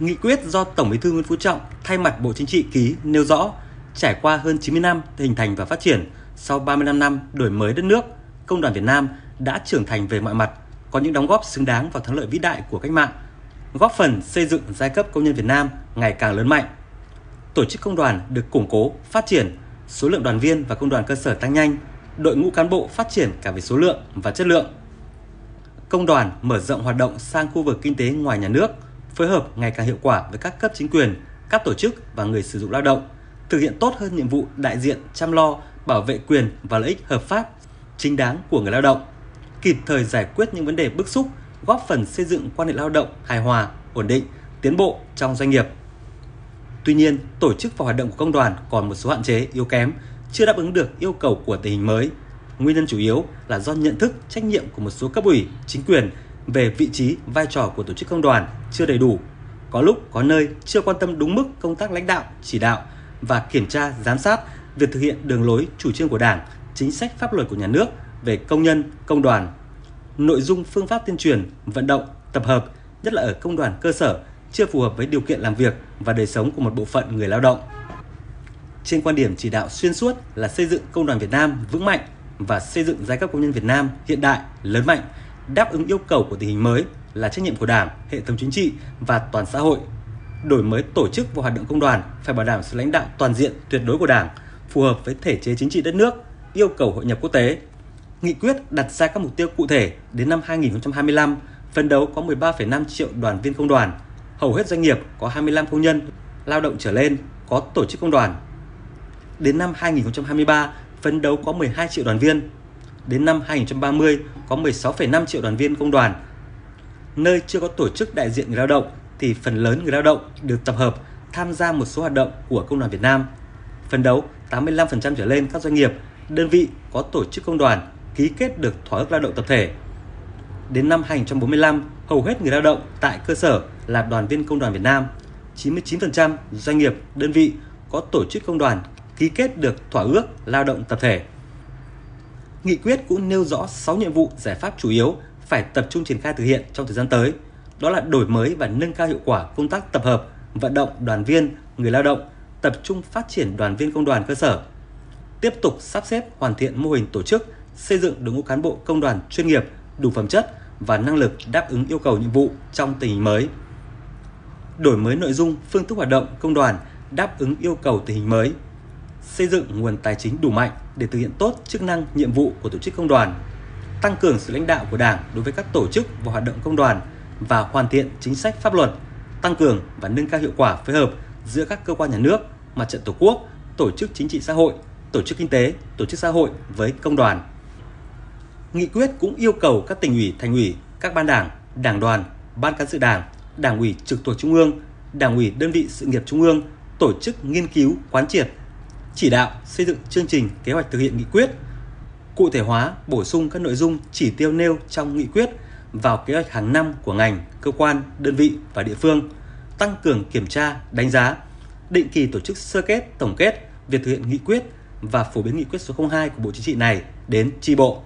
Nghị quyết do Tổng Bí thư Nguyễn Phú Trọng thay mặt Bộ Chính trị ký nêu rõ, trải qua hơn 90 năm hình thành và phát triển, sau 35 năm đổi mới đất nước, Công đoàn Việt Nam đã trưởng thành về mọi mặt, có những đóng góp xứng đáng vào thắng lợi vĩ đại của cách mạng, góp phần xây dựng giai cấp công nhân Việt Nam ngày càng lớn mạnh. Tổ chức công đoàn được củng cố, phát triển, số lượng đoàn viên và công đoàn cơ sở tăng nhanh, đội ngũ cán bộ phát triển cả về số lượng và chất lượng. Công đoàn mở rộng hoạt động sang khu vực kinh tế ngoài nhà nước, phối hợp ngày càng hiệu quả với các cấp chính quyền, các tổ chức và người sử dụng lao động, thực hiện tốt hơn nhiệm vụ đại diện chăm lo, bảo vệ quyền và lợi ích hợp pháp, chính đáng của người lao động, kịp thời giải quyết những vấn đề bức xúc, góp phần xây dựng quan hệ lao động hài hòa, ổn định, tiến bộ trong doanh nghiệp. Tuy nhiên, tổ chức và hoạt động của công đoàn còn một số hạn chế, yếu kém, chưa đáp ứng được yêu cầu của tình hình mới. Nguyên nhân chủ yếu là do nhận thức, trách nhiệm của một số cấp ủy, chính quyền về vị trí, vai trò của tổ chức công đoàn chưa đầy đủ. Có lúc, có nơi chưa quan tâm đúng mức công tác lãnh đạo, chỉ đạo và kiểm tra, giám sát việc thực hiện đường lối, chủ trương của Đảng, chính sách pháp luật của nhà nước về công nhân, công đoàn. Nội dung phương pháp tuyên truyền, vận động, tập hợp, nhất là ở công đoàn cơ sở, chưa phù hợp với điều kiện làm việc và đời sống của một bộ phận người lao động. Trên quan điểm chỉ đạo xuyên suốt là xây dựng công đoàn Việt Nam vững mạnh và xây dựng giai cấp công nhân Việt Nam hiện đại, lớn mạnh, đáp ứng yêu cầu của tình hình mới là trách nhiệm của Đảng, hệ thống chính trị và toàn xã hội. Đổi mới tổ chức và hoạt động công đoàn phải bảo đảm sự lãnh đạo toàn diện tuyệt đối của Đảng, phù hợp với thể chế chính trị đất nước, yêu cầu hội nhập quốc tế. Nghị quyết đặt ra các mục tiêu cụ thể đến năm 2025, phấn đấu có 13,5 triệu đoàn viên công đoàn, hầu hết doanh nghiệp có 25 công nhân lao động trở lên có tổ chức công đoàn. Đến năm 2023, phấn đấu có 12 triệu đoàn viên. Đến năm 2030 có 16,5 triệu đoàn viên công đoàn. Nơi chưa có tổ chức đại diện người lao động thì phần lớn người lao động được tập hợp tham gia một số hoạt động của Công đoàn Việt Nam. Phấn đấu 85% trở lên các doanh nghiệp, đơn vị có tổ chức công đoàn ký kết được thỏa ước lao động tập thể. Đến năm 2045, hầu hết người lao động tại cơ sở là đoàn viên công đoàn Việt Nam. 99% doanh nghiệp, đơn vị có tổ chức công đoàn ký kết được thỏa ước lao động tập thể. Nghị quyết cũng nêu rõ 6 nhiệm vụ giải pháp chủ yếu phải tập trung triển khai thực hiện trong thời gian tới. Đó là đổi mới và nâng cao hiệu quả công tác tập hợp, vận động đoàn viên, người lao động, tập trung phát triển đoàn viên công đoàn cơ sở. Tiếp tục sắp xếp hoàn thiện mô hình tổ chức, xây dựng đội ngũ cán bộ công đoàn chuyên nghiệp, đủ phẩm chất và năng lực đáp ứng yêu cầu nhiệm vụ trong tình hình mới. Đổi mới nội dung, phương thức hoạt động công đoàn đáp ứng yêu cầu tình hình mới, xây dựng nguồn tài chính đủ mạnh để thực hiện tốt chức năng, nhiệm vụ của tổ chức công đoàn, tăng cường sự lãnh đạo của Đảng đối với các tổ chức và hoạt động công đoàn và hoàn thiện chính sách pháp luật, tăng cường và nâng cao hiệu quả phối hợp giữa các cơ quan nhà nước, mặt trận tổ quốc, tổ chức chính trị xã hội, tổ chức kinh tế, tổ chức xã hội với công đoàn. Nghị quyết cũng yêu cầu các tỉnh ủy, thành ủy, các ban đảng, đảng đoàn, ban cán sự đảng, đảng ủy trực thuộc trung ương, đảng ủy đơn vị sự nghiệp trung ương tổ chức nghiên cứu, quán triệt chỉ đạo xây dựng chương trình kế hoạch thực hiện nghị quyết, cụ thể hóa, bổ sung các nội dung chỉ tiêu nêu trong nghị quyết vào kế hoạch hàng năm của ngành, cơ quan, đơn vị và địa phương, tăng cường kiểm tra, đánh giá, định kỳ tổ chức sơ kết, tổng kết việc thực hiện nghị quyết và phổ biến nghị quyết số 02 của Bộ Chính trị này đến tri bộ.